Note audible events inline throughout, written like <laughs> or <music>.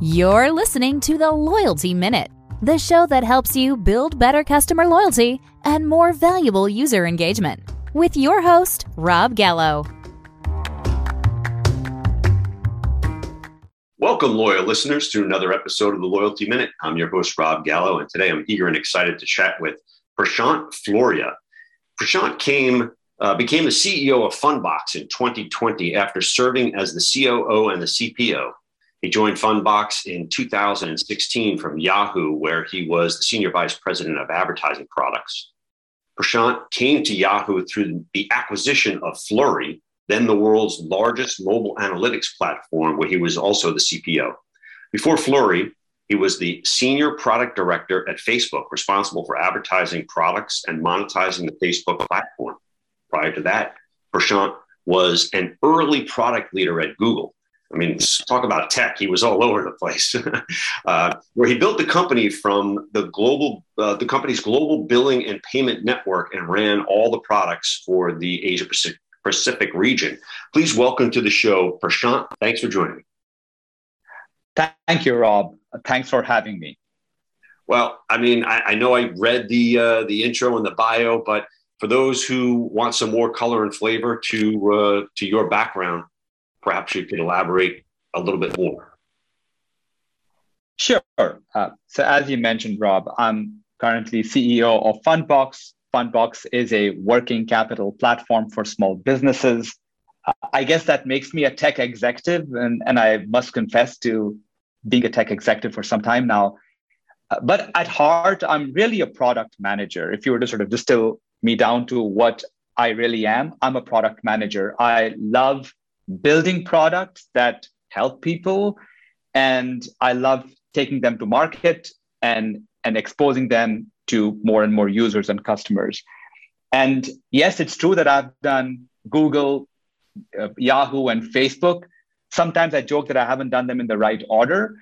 You're listening to the Loyalty Minute, the show that helps you build better customer loyalty and more valuable user engagement. With your host, Rob Gallo. Welcome, loyal listeners, to another episode of the Loyalty Minute. I'm your host, Rob Gallo, and today I'm eager and excited to chat with Prashant Fuloria. Prashant came, uh, became the CEO of Fundbox in 2020 after serving as the COO and the CPO. He joined Fundbox in 2016 from Yahoo, where he was the Senior Vice President of Advertising Products. Prashant came to Yahoo through the acquisition of Flurry, then the world's largest mobile analytics platform, where he was also the CPO. Before Flurry, he was the senior product director at Facebook, responsible for advertising products and monetizing the Facebook platform. Prior to that, Prashant was an early product leader at Google. I mean, talk about tech. He was all over the place, <laughs> uh, where he built the company from the global, uh, the company's global billing and payment network, and ran all the products for the Asia Pacific Pacific region. Please welcome to the show, Prashant. Thanks for joining me. Thank you, Rob. Thanks for having me. Well, I mean, I, I know I read the uh, the intro and the bio, but for those who want some more color and flavor to uh, to your background, perhaps you could elaborate a little bit more. Sure. Uh, so, as you mentioned, Rob, I'm currently CEO of Fundbox, Fundbox is a working capital platform for small businesses. Uh, I guess that makes me a tech executive, and, and I must confess to being a tech executive for some time now. Uh, but at heart, I'm really a product manager. If you were to sort of distill me down to what I really am, I'm a product manager. I love building products that help people, and I love taking them to market and, and exposing them to more and more users and customers. And yes, it's true that I've done Google, uh, Yahoo, and Facebook. Sometimes I joke that I haven't done them in the right order,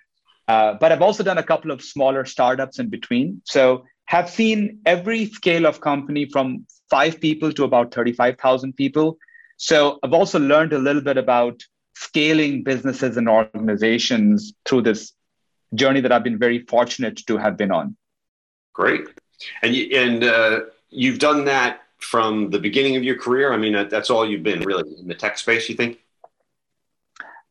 uh, but I've also done a couple of smaller startups in between. So have seen every scale of company from five people to about 35,000 people. So I've also learned a little bit about scaling businesses and organizations through this journey that I've been very fortunate to have been on. Great. And you, and uh, you've done that from the beginning of your career. I mean, that's all you've been really in the tech space. You think?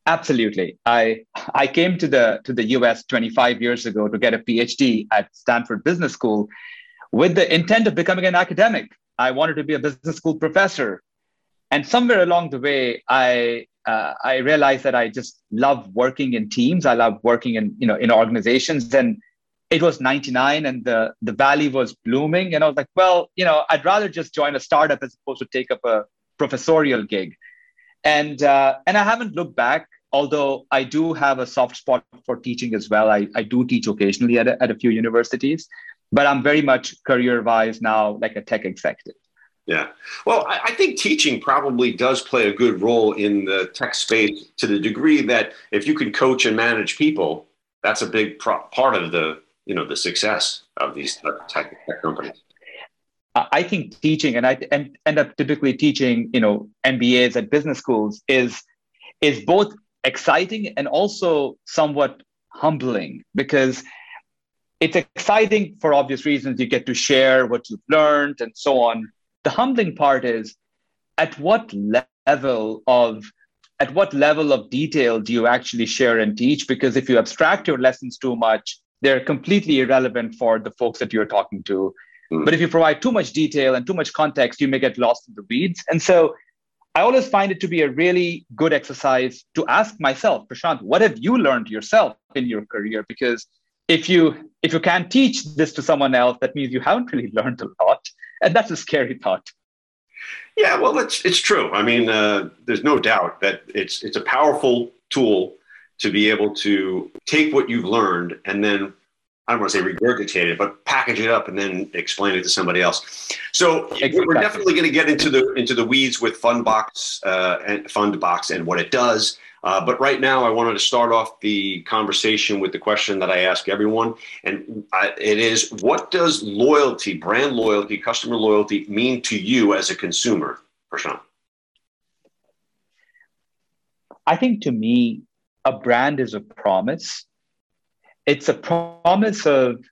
Absolutely. I I came to the to the US 25 years ago to get a PhD at Stanford Business School with the intent of becoming an academic. I wanted to be a business school professor. And somewhere along the way, I uh, I realized that I just love working in teams. I love working in you know in organizations, and it was 99 and the, the valley was blooming. And I was like, well, you know, I'd rather just join a startup as opposed to take up a professorial gig. And, uh, and I haven't looked back, although I do have a soft spot for teaching as well. I, I do teach occasionally at a, at a few universities, but I'm very much career wise now, like a tech executive. Yeah. Well, I, I, think teaching probably does play a good role in the tech space to the degree that if you can coach and manage people, that's a big pro- part of the you know the success of these of tech companies? I think teaching, and I and end up typically teaching, you know, MBAs at business schools is is both exciting and also somewhat humbling because it's exciting for obvious reasons. You get to share what you've learned and so on. The humbling part is at what level of at what level of detail do you actually share and teach? Because if you abstract your lessons too much, they're completely irrelevant for the folks that you're talking to. Mm. But if you provide too much detail and too much context, you may get lost in the weeds. And so I always find it to be a really good exercise to ask myself, Prashant, what have you learned yourself in your career? Because if you if you can't teach this to someone else, that means you haven't really <laughs> learned a lot, and that's a scary thought. Yeah, well, it's it's true. I mean, uh, there's no doubt that it's it's a powerful tool to be able to take what you've learned and then I don't want to say regurgitate it, but package it up and then explain it to somebody else. So exactly. we're definitely going to get into the into the weeds with Fundbox uh, and Fundbox and what it does. Uh, but right now, I wanted to start off the conversation with the question that I ask everyone, and I, it is: What does loyalty, brand loyalty, customer loyalty mean to you as a consumer, Prashant? I think to me, a brand is a promise it's a promise of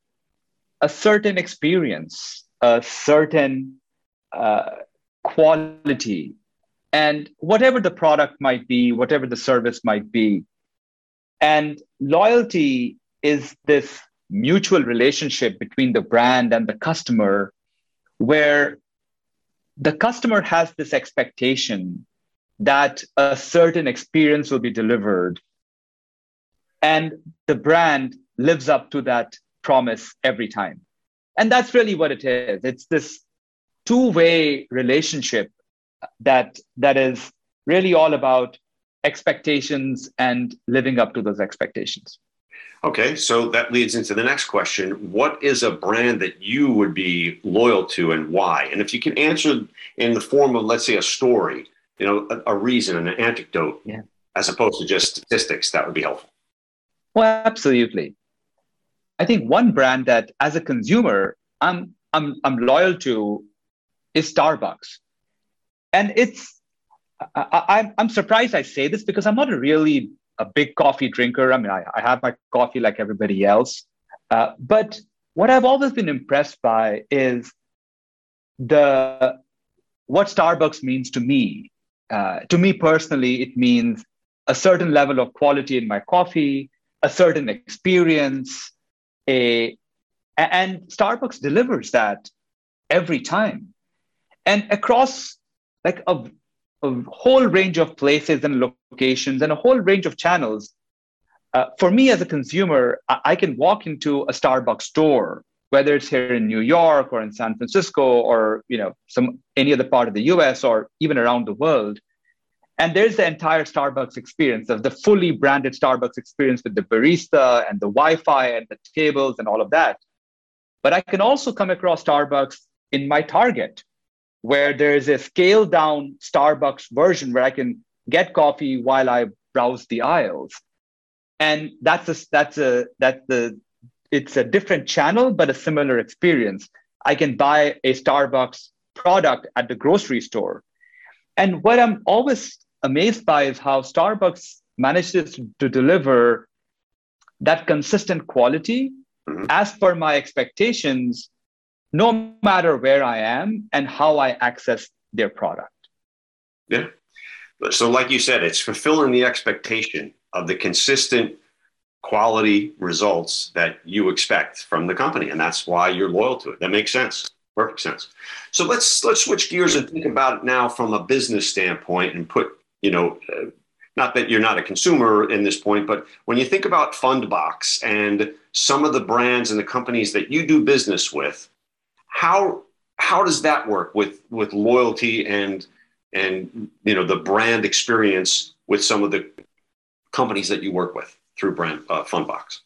a certain experience, a certain uh, quality, and whatever the product might be, whatever the service might be. And loyalty is this mutual relationship between the brand and the customer where the customer has this expectation that a certain experience will be delivered. And the brand lives up to that promise every time. And that's really what it is. It's this two-way relationship that that is really all about expectations and living up to those expectations Okay, so that leads into the next question. What is a brand that you would be loyal to and why? And if you can answer in the form of, let's say, a story, you know, a, a reason, an anecdote, yeah. as opposed to just statistics, that would be helpful. Well, absolutely. I think one brand that, as a consumer, I'm I'm I'm loyal to is Starbucks, and it's I, I'm I'm surprised I say this because I'm not a really a big coffee drinker. I mean, I, I have my coffee like everybody else. Uh, but what I've always been impressed by is the what Starbucks means to me. Uh, to me personally, it means a certain level of quality in my coffee, a certain experience, a and Starbucks delivers that every time, and across like a a whole range of places and locations and a whole range of channels. Uh, for me as a consumer, I-, I can walk into a Starbucks store, whether it's here in New York or in San Francisco or you know some any other part of the U.S. or even around the world, and there's the entire Starbucks experience of the fully branded Starbucks experience with the barista and the Wi-Fi and the tables and all of that. But I can also come across Starbucks in my Target where there's a scaled down Starbucks version where I can get coffee while I browse the aisles. And that's a, that's a, that's the, it's a different channel, but a similar experience. I can buy a Starbucks product at the grocery store. And what I'm always amazed by is how Starbucks manages to deliver that consistent quality mm-hmm. as per my expectations no matter where I am and how I access their product. Yeah. So, like you said, it's fulfilling the expectation of the consistent quality results that you expect from the company, and that's why you're loyal to it. That makes sense. Perfect sense. So let's let's switch gears and think about it now from a business standpoint, and put you know, uh, not that you're not a consumer in this point, but when you think about Fundbox and some of the brands and the companies that you do business with, how how does that work with with loyalty and and you know the brand experience with some of the companies that you work with through brand uh, fundbox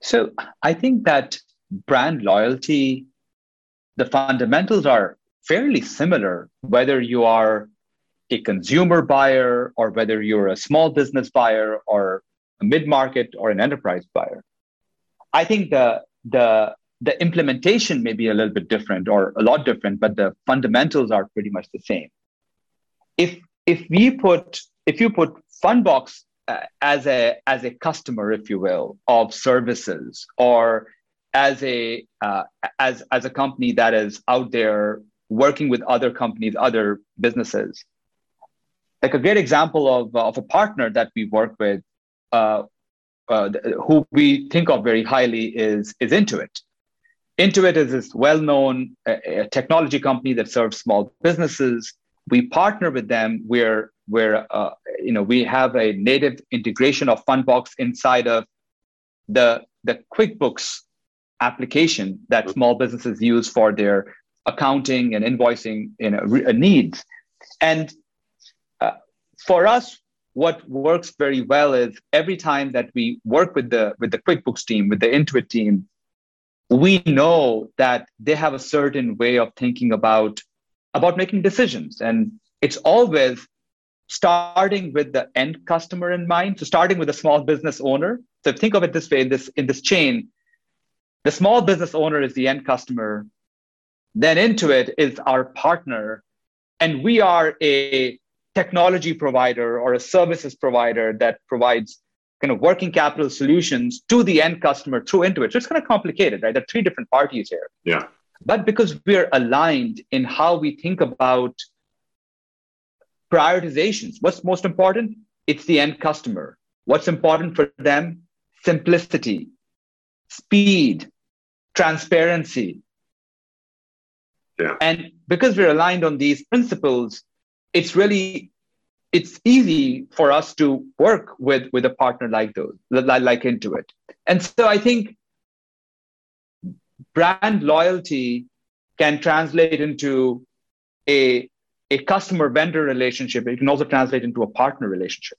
so i think that brand loyalty the fundamentals are fairly similar whether you are a consumer buyer or whether you're a small business buyer or a mid-market or an enterprise buyer. I think the the the implementation may be a little bit different or a lot different, but the fundamentals are pretty much the same. If if we put if you put Fundbox uh, as a as a customer, if you will, of services, or as a uh, as as a company that is out there working with other companies, other businesses, like a great example of of a partner that we work with, uh, uh who we think of very highly is is Intuit. Intuit is this well-known uh, technology company that serves small businesses. We partner with them where where uh, you know we have a native integration of Fundbox inside of the the QuickBooks application that small businesses use for their accounting and invoicing you know, re- uh, needs. And uh, for us, what works very well is every time that we work with the with the QuickBooks team, with the Intuit team, we know that they have a certain way of thinking about about making decisions. And it's always starting with the end customer in mind. So starting with a small business owner. So think of it this way in this in this chain the small business owner is the end customer. Then Intuit is our partner. And we are a technology provider or a services provider that provides kind of working capital solutions to the end customer through Intuit. So it's kind of complicated, right? There are three different parties here. Yeah. But because we're aligned in how we think about prioritizations, what's most important? It's the end customer. What's important for them? Simplicity, speed, transparency. Yeah. And because we're aligned on these principles, it's really it's easy for us to work with with a partner like those like intuit. And so i think brand loyalty can translate into a a customer vendor relationship. It can also translate into a partner relationship.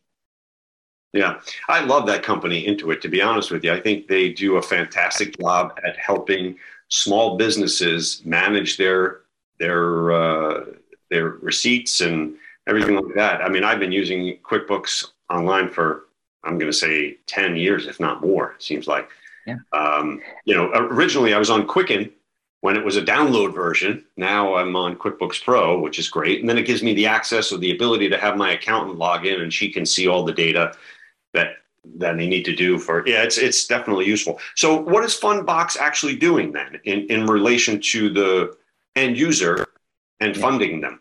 Yeah, I love that company Intuit. To be honest with you, I think they do a fantastic job at helping small businesses manage their their uh, their receipts and everything like that. I mean, I've been using QuickBooks online for I'm going to say ten years, if not more. It seems like. Yeah. Um, you know, originally I was on Quicken when it was a download version. Now I'm on QuickBooks Pro, which is great, and then it gives me the access or the ability to have my accountant log in, and she can see all the data that that they need to do for yeah it's it's definitely useful so what is fundbox actually doing then in in relation to the end user and funding them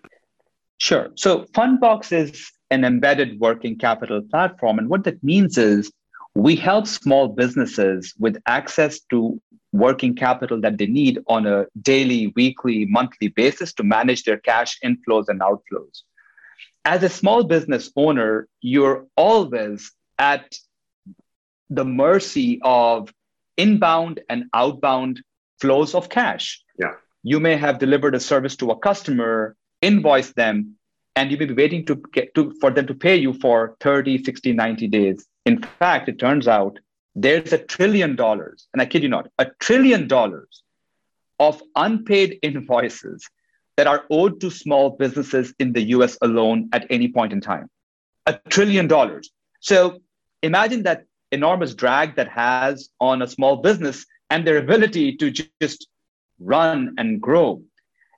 sure so fundbox is an embedded working capital platform and what that means is we help small businesses with access to working capital that they need on a daily weekly monthly basis to manage their cash inflows and outflows as a small business owner you're always at the mercy of inbound and outbound flows of cash. Yeah. You may have delivered a service to a customer, invoice them, and you may be waiting to get to for them to pay you for 30, 60, 90 days. In fact, it turns out there's a trillion dollars, and I kid you not, a trillion dollars of unpaid invoices that are owed to small businesses in the US alone at any point in time. A trillion dollars. So imagine that enormous drag that has on a small business and their ability to just run and grow.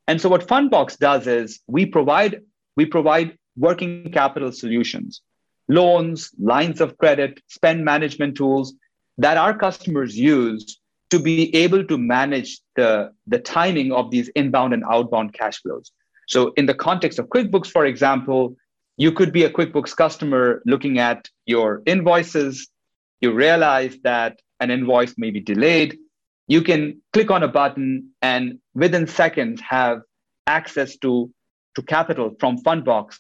And so what Fundbox does is we provide we provide working capital solutions, loans, lines of credit, spend management tools that our customers use to be able to manage the, the timing of these inbound and outbound cash flows. So in the context of QuickBooks, for example, you could be a QuickBooks customer looking at your invoices. You realize that an invoice may be delayed. You can click on a button and within seconds have access to, to capital from Fundbox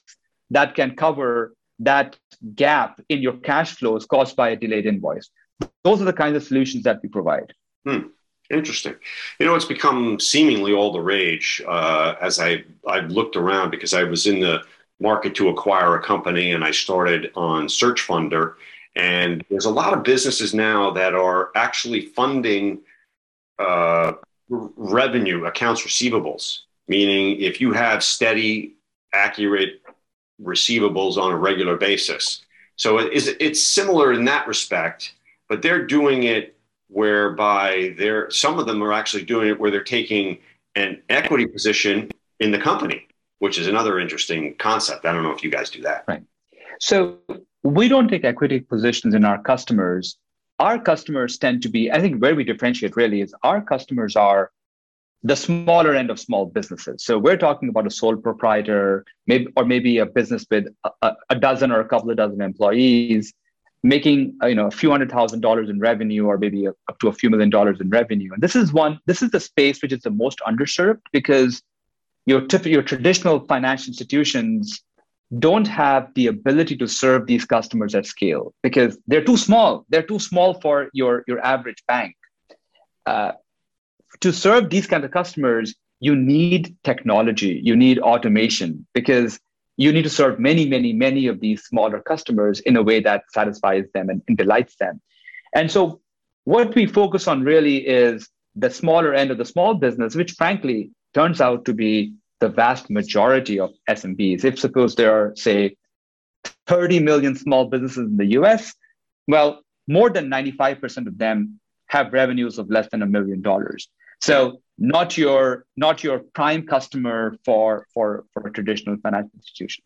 that can cover that gap in your cash flows caused by a delayed invoice. Those are the kinds of solutions that we provide. Hmm. Interesting. You know, it's become seemingly all the rage uh, as I I've looked around because I was in the market to acquire a company and I started on Search Funder. And there's a lot of businesses now that are actually funding uh, revenue, accounts receivables, meaning if you have steady, accurate receivables on a regular basis. So it is, it's similar in that respect, but they're doing it whereby they're, some of them are actually doing it where they're taking an equity position in the company which is another interesting concept. I don't know if you guys do that. Right. So we don't take equity positions in our customers. Our customers tend to be, I think, where we differentiate really is our customers are the smaller end of small businesses. So we're talking about a sole proprietor, maybe or maybe a business with a, a dozen or a couple of dozen employees, making you know a few hundred thousand dollars in revenue, or maybe up to a few million dollars in revenue. And this is one. This is the space which is the most underserved because your, your traditional financial institutions don't have the ability to serve these customers at scale because they're too small. They're too small for your, your average bank. Uh, to serve these kind of customers, you need technology, you need automation because you need to serve many, many, many of these smaller customers in a way that satisfies them and, and delights them. And so, what we focus on really is the smaller end of the small business, which frankly turns out to be the vast majority of SMBs. If suppose there are, say, 30 million small businesses in the US, well, more than 95% of them have revenues of less than a million dollars. So not your not your prime customer for for for a traditional financial institution.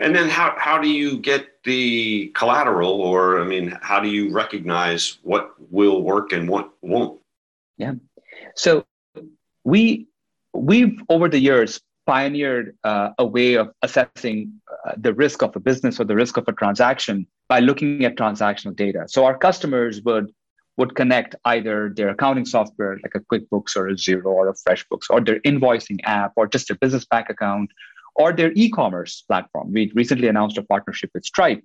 And then how, how do you get the collateral or, I mean, how do you recognize what will work and what won't? Yeah. So we, we've over the years pioneered uh, a way of assessing uh, the risk of a business or the risk of a transaction by looking at transactional data. So our customers would would connect either their accounting software like a QuickBooks or a Xero or a FreshBooks or their invoicing app or just their business bank account or their e-commerce platform. We recently announced a partnership with Stripe.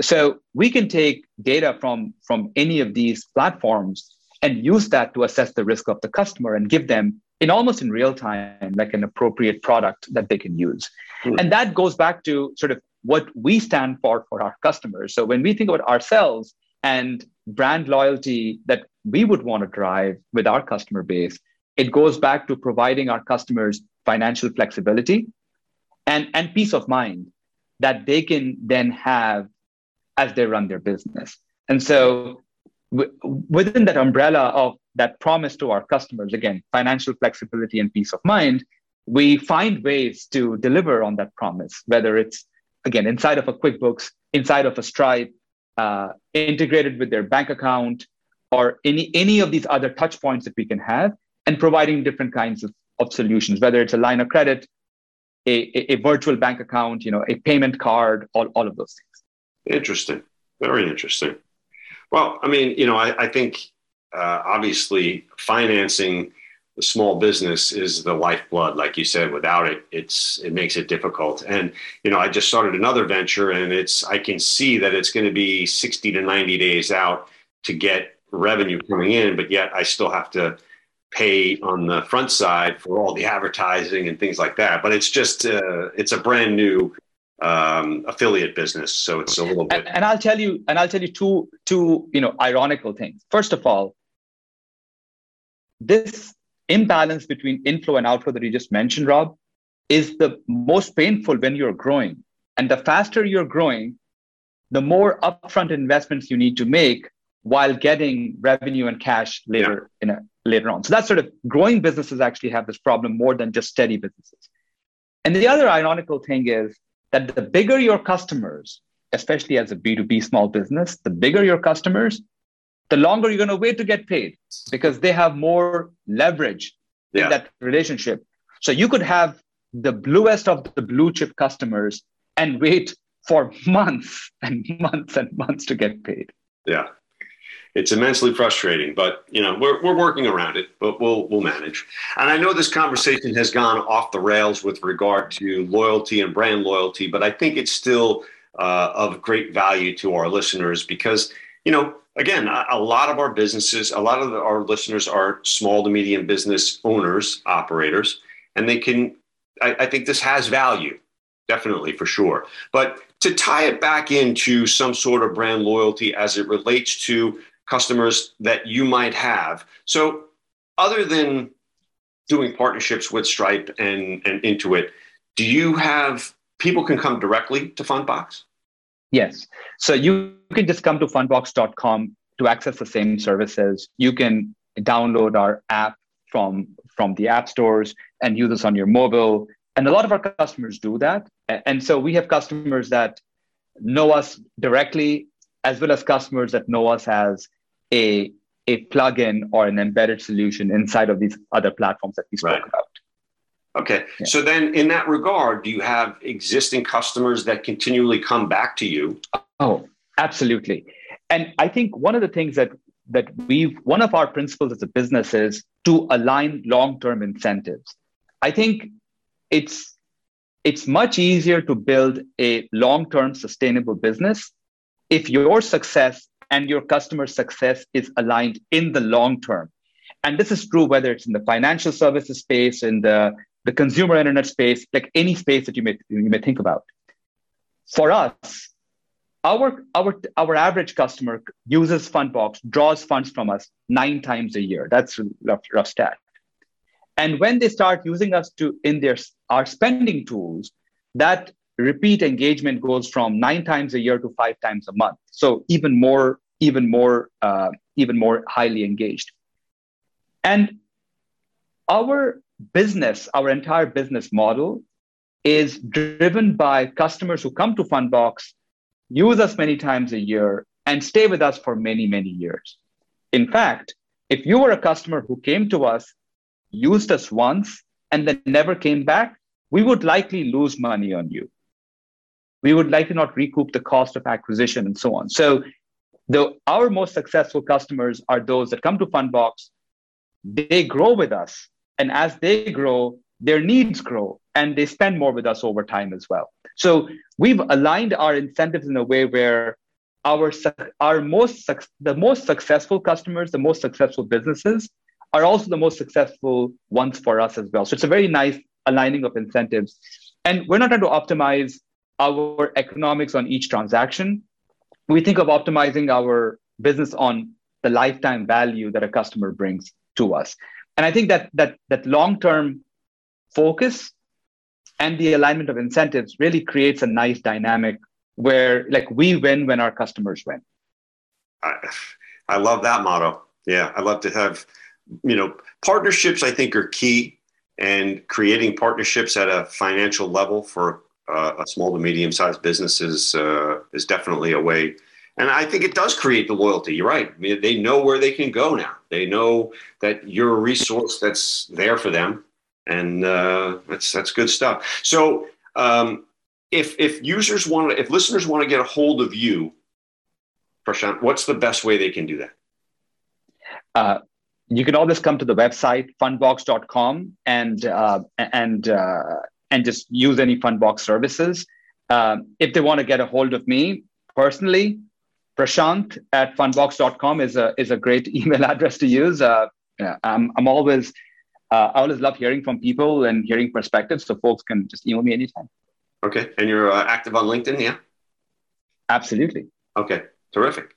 So we can take data from, from any of these platforms and use that to assess the risk of the customer and give them in almost in real time like an appropriate product that they can use. Mm. And that goes back to sort of what we stand for for our customers. So when we think about ourselves and brand loyalty that we would want to drive with our customer base, it goes back to providing our customers financial flexibility and, and peace of mind that they can then have as they run their business. And so, w- within that umbrella of that promise to our customers, again, financial flexibility and peace of mind, we find ways to deliver on that promise, whether it's, again, inside of a QuickBooks, inside of a Stripe, uh, integrated with their bank account or any, any of these other touch points that we can have and providing different kinds of, of solutions, whether it's a line of credit, a, a, a virtual bank account, you know, a payment card, all, all of those things. Interesting. Very interesting. Well, I mean, you know, I, I think uh, obviously financing the small business is the lifeblood like you said without it it's it makes it difficult. And you know i just started another venture and it's i can see that it's going to be 60 to 90 days out to get revenue coming in but yet i still have to pay on the front side for all the advertising and things like that. But it's just uh, it's a brand new um, affiliate business so it's a little bit and, and i'll tell you and i'll tell you two two you know ironical things. First of all this imbalance between inflow and outflow that you just mentioned, Rob, is the most painful when you're growing. And the faster you're growing, the more upfront investments you need to make while getting revenue and cash later yeah. in a, later on. So that's sort of growing businesses actually have this problem more than just steady businesses. And the other ironical thing is that the bigger your customers, especially as a B2B small business, the bigger your customers, the longer you're going to wait to get paid because they have more leverage yeah. in that relationship. So you could have the bluest of the blue chip customers and wait for months and months and months to get paid. Yeah. It's immensely frustrating, but you know we're, we're working around it, but we'll we'll manage. And I know this conversation has gone off the rails with regard to loyalty and brand loyalty, but I think it's still uh, of great value to our listeners because you know again, a, lot of our businesses, a lot of the, our listeners are small to medium business owners, operators, and they can, I, I think this has value, definitely for sure. But to tie it back into some sort of brand loyalty as it relates to customers that you might have. So, other than doing partnerships with Stripe and, and Intuit, do you have people can come directly to Fundbox? Yes. So you can just come to fundbox.com to access the same services. You can download our app from, from the app stores and use this on your mobile. And a lot of our customers do that. And so we have customers that know us directly, as well as customers that know us as a, a plugin or an embedded solution inside of these other platforms that we spoke right. about. Okay. Yeah. So then in that regard, do you have existing customers that continually come back to you? Oh, absolutely. And I think one of the things that that we've one of our principles as a business is to align long-term incentives. I think it's it's much easier to build a long-term sustainable business if your success and your customer success is aligned in the long term. And this is true whether it's in the financial services space, in the the consumer internet space, like any space that you may you may think about. For us, our our our average customer uses Fundbox, draws funds from us nine times a year. That's rough, rough stat. And when they start using us to in their our spending tools, that repeat engagement goes from nine times a year to five times a month. So even more, even more, uh, even more highly engaged. And our business, our entire business model is driven by customers who come to Fundbox, use us many times a year, and stay with us for many, many years. In fact, if you were a customer who came to us, used us once, and then never came back, we would likely lose money on you. We would likely not recoup the cost of acquisition and so on. So, the, our most successful customers are those that come to Fundbox, they grow with us. And as they grow, their needs grow and they spend more with us over time as well. So we've aligned our incentives in a way where our our most the most successful customers, the most successful businesses are also the most successful ones for us as well. So it's a very nice aligning of incentives. And we're not trying to optimize our economics on each transaction. We think of optimizing our business on the lifetime value that a customer brings to us. And I think that that that long-term focus and the alignment of incentives really creates a nice dynamic where like we win when our customers win. I, I love that motto. Yeah i love to have you know partnerships i think are key and creating partnerships at a financial level for uh, a small to medium sized business is, uh, is definitely a way and I think it does create the loyalty. You're right. I mean, they know where they can go now. They know that you're a resource that's there for them and uh, that's that's good stuff. So um, if if users want to, if listeners want to get a hold of you, Prashant, what's the best way they can do that? Uh, you can always come to the website fundbox.com and uh, and uh, and just use any fundbox services. Um, if they want to get a hold of me personally, Prashant at fundbox.com is a is a great <laughs> email address to use. Uh, I'm I'm always uh, I always love hearing from people and hearing perspectives. So folks can just email me anytime. Okay. And you're uh, active on LinkedIn, yeah? Absolutely. Okay. Terrific.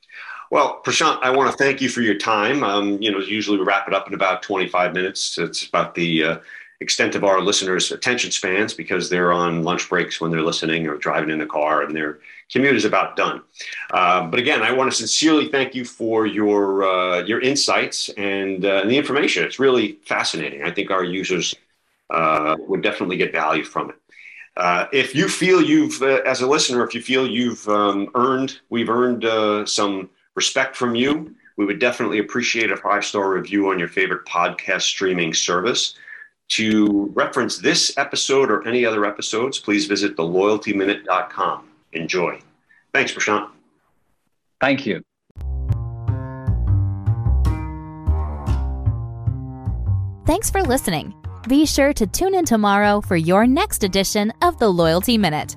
Well, Prashant, I want to thank you for your time. Um, you know, usually we wrap it up in about 25 minutes. It's about the uh, extent of our listeners' attention spans because they're on lunch breaks when they're listening or driving in the car and their commute is about done. Uh, but again, I want to sincerely thank you for your uh, your insights and, uh, and, the information. It's really fascinating. I think our users uh, would definitely get value from it. Uh, if you feel you've, uh, as a listener, if you feel you've um, earned, we've earned some respect from you, we would definitely appreciate a five star review on your favorite podcast streaming service. To reference this episode or any other episodes, please visit theloyaltyminute.com. Enjoy. Thanks, Prashant. Thank you. Thanks for listening. Be sure to tune in tomorrow for your next edition of the Loyalty Minute.